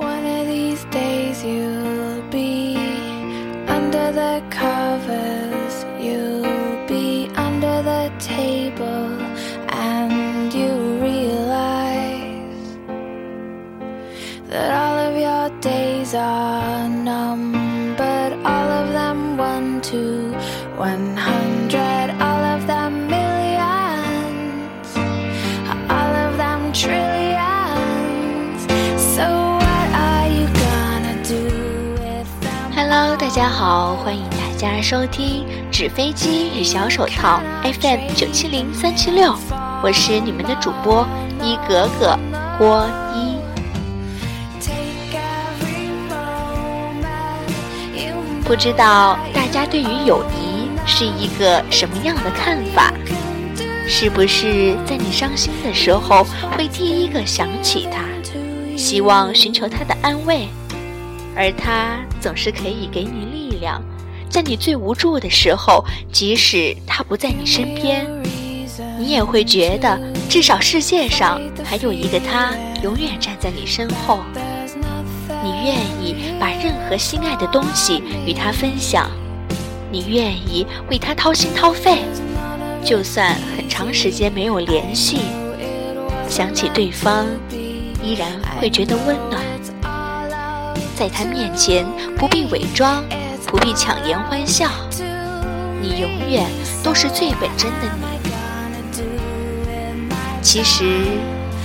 One of these days you'll be under the covers, you'll be under the table, and you realize that all of your days are numbered, all of them one to one hundred, 大家好，欢迎大家收听纸飞机与小手套 FM 九七零三七六，我是你们的主播一格格郭一。不知道大家对于友谊是一个什么样的看法？是不是在你伤心的时候会第一个想起他，希望寻求他的安慰，而他总是可以给你力量，在你最无助的时候，即使他不在你身边，你也会觉得至少世界上还有一个他永远站在你身后。你愿意把任何心爱的东西与他分享，你愿意为他掏心掏肺，就算很长时间没有联系，想起对方，依然会觉得温暖。在他面前不必伪装，不必强颜欢笑，你永远都是最本真的你。其实，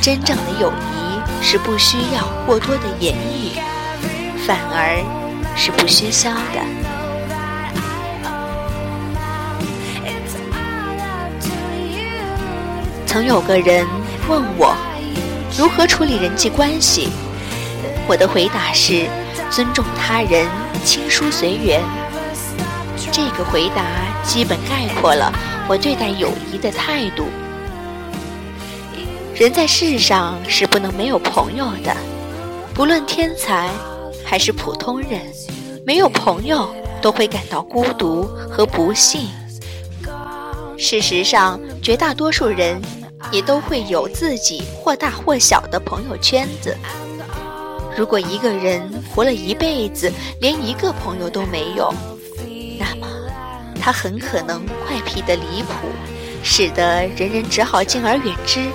真正的友谊是不需要过多的言语，反而是不喧嚣的。曾有个人问我如何处理人际关系，我的回答是尊重他人，亲疏随缘。这个回答基本概括了我对待友谊的态度。人在世上是不能没有朋友的，不论天才还是普通人，没有朋友都会感到孤独和不幸。事实上，绝大多数人也都会有自己或大或小的朋友圈子。如果一个人活了一辈子，连一个朋友都没有，那么他很可能怪癖的离谱，使得人人只好敬而远之，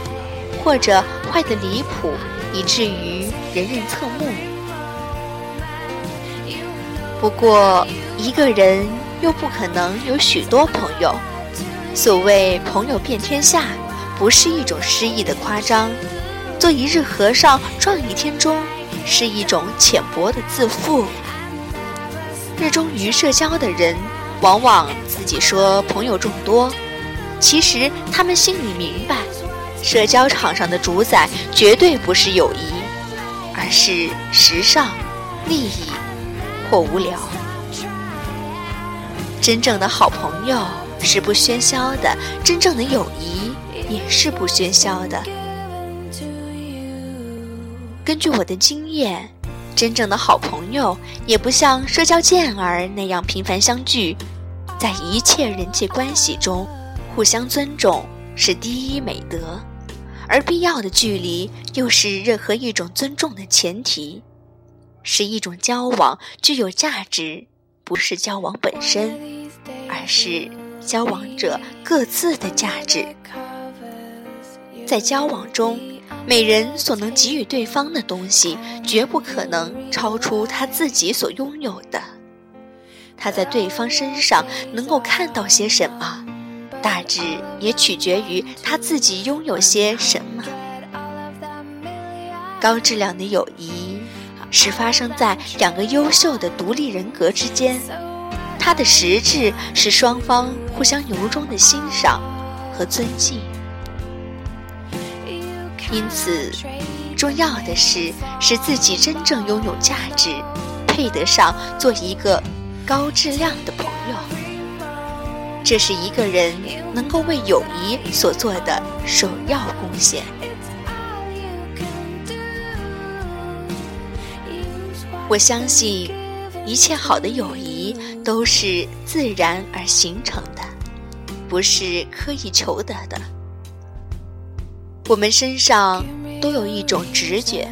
或者坏的离谱，以至于人人侧目。不过，一个人又不可能有许多朋友。所谓“朋友遍天下”，不是一种诗意的夸张。做一日和尚撞一天钟，是一种浅薄的自负。热衷于社交的人，往往自己说朋友众多，其实他们心里明白，社交场上的主宰绝对不是友谊，而是时尚、利益或无聊。真正的好朋友是不喧嚣的，真正的友谊也是不喧嚣的。根据我的经验，真正的好朋友也不像社交健儿那样频繁相聚，在一切人际关系中，互相尊重是第一美德，而必要的距离又是任何一种尊重的前提，是一种交往具有价值，不是交往本身，而是交往者各自的价值。在交往中，每人所能给予对方的东西，绝不可能超出他自己所拥有的。他在对方身上能够看到些什么，大致也取决于他自己拥有些什么。高质量的友谊是发生在两个优秀的独立人格之间，它的实质是双方互相由衷的欣赏和尊敬。因此，重要的是使自己真正拥有价值，配得上做一个高质量的朋友。这是一个人能够为友谊所做的首要贡献。我相信，一切好的友谊都是自然而形成的，不是刻意求得的。我们身上都有一种直觉，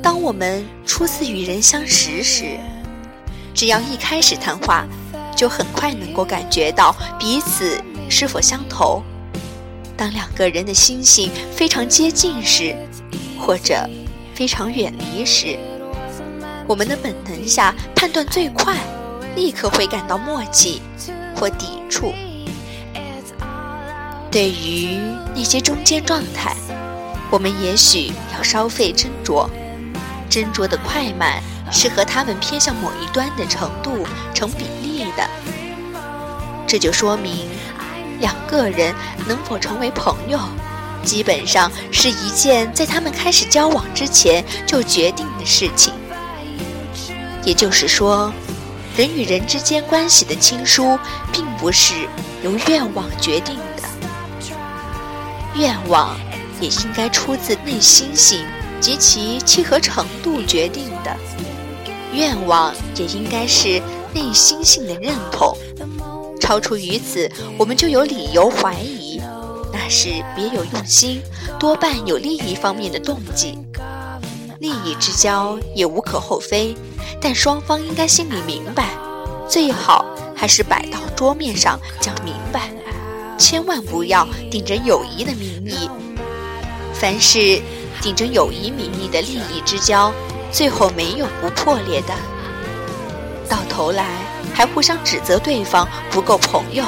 当我们初次与人相识时，只要一开始谈话，就很快能够感觉到彼此是否相投。当两个人的心性非常接近时，或者非常远离时，我们的本能下判断最快，立刻会感到默契或抵触。对于那些中间状态，我们也许要稍费斟酌，斟酌的快慢是和他们偏向某一端的程度成比例的。这就说明，两个人能否成为朋友，基本上是一件在他们开始交往之前就决定的事情。也就是说，人与人之间关系的亲疏，并不是由愿望决定的。愿望也应该出自内心性及其契合程度决定的。愿望也应该是内心性的认同，超出于此，我们就有理由怀疑，那是别有用心，多半有利益方面的动机。利益之交也无可厚非，但双方应该心里明白，最好还是摆到桌面上讲明白。千万不要顶着友谊的名义，凡是顶着友谊名义的利益之交，最后没有不破裂的。到头来还互相指责对方不够朋友，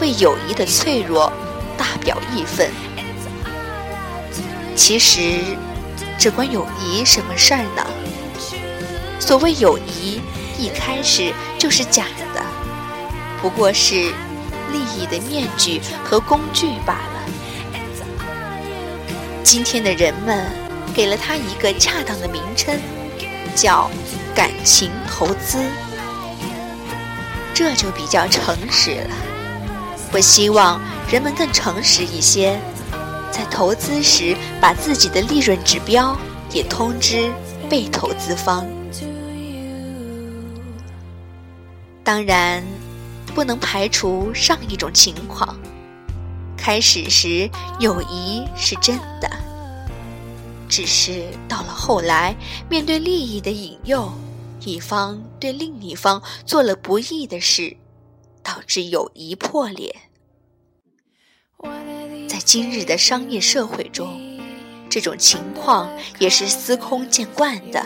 为友谊的脆弱大表义愤。其实，这关友谊什么事儿呢？所谓友谊，一开始就是假的，不过是。利益的面具和工具罢了。今天的人们给了它一个恰当的名称，叫感情投资，这就比较诚实了。我希望人们更诚实一些，在投资时把自己的利润指标也通知被投资方。当然。不能排除上一种情况：开始时友谊是真的，只是到了后来，面对利益的引诱，一方对另一方做了不义的事，导致友谊破裂。在今日的商业社会中，这种情况也是司空见惯的。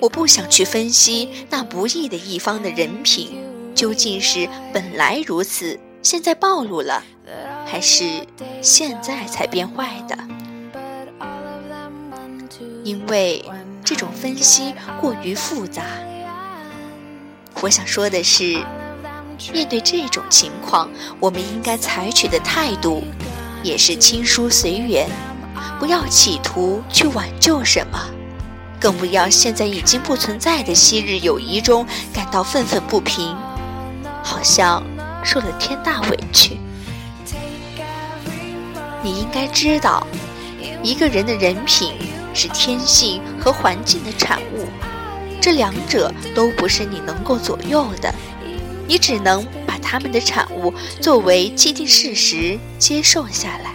我不想去分析那不义的一方的人品。究竟是本来如此，现在暴露了，还是现在才变坏的？因为这种分析过于复杂。我想说的是，面对这种情况，我们应该采取的态度也是亲疏随缘，不要企图去挽救什么，更不要现在已经不存在的昔日友谊中感到愤愤不平。好像受了天大委屈。你应该知道，一个人的人品是天性和环境的产物，这两者都不是你能够左右的，你只能把他们的产物作为既定事实接受下来，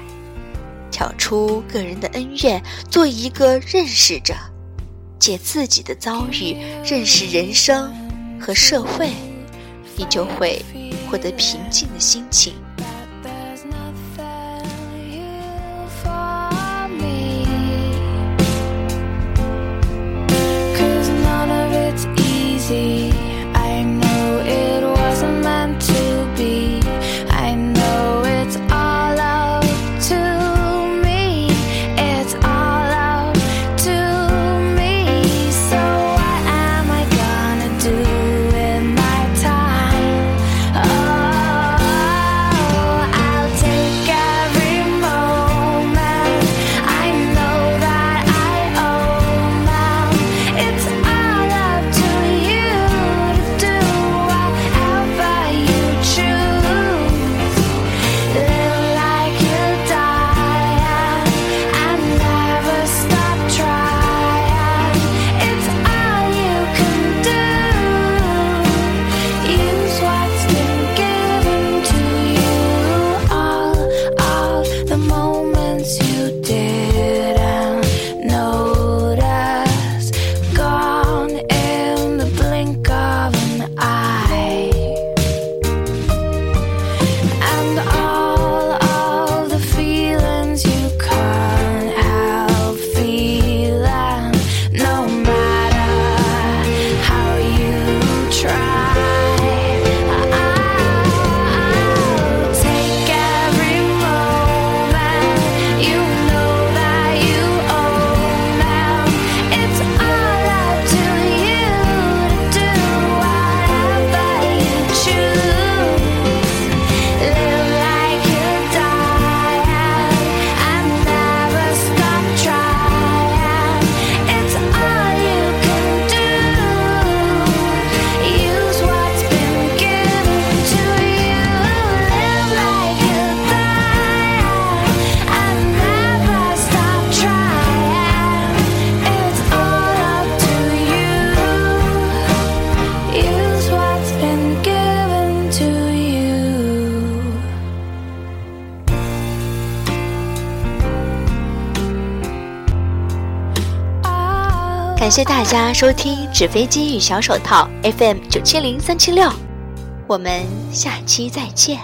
挑出个人的恩怨，做一个认识者，借自己的遭遇认识人生和社会。你就会获得平静的心情。感谢大家收听《纸飞机与小手套》FM 九七零三七六，我们下期再见。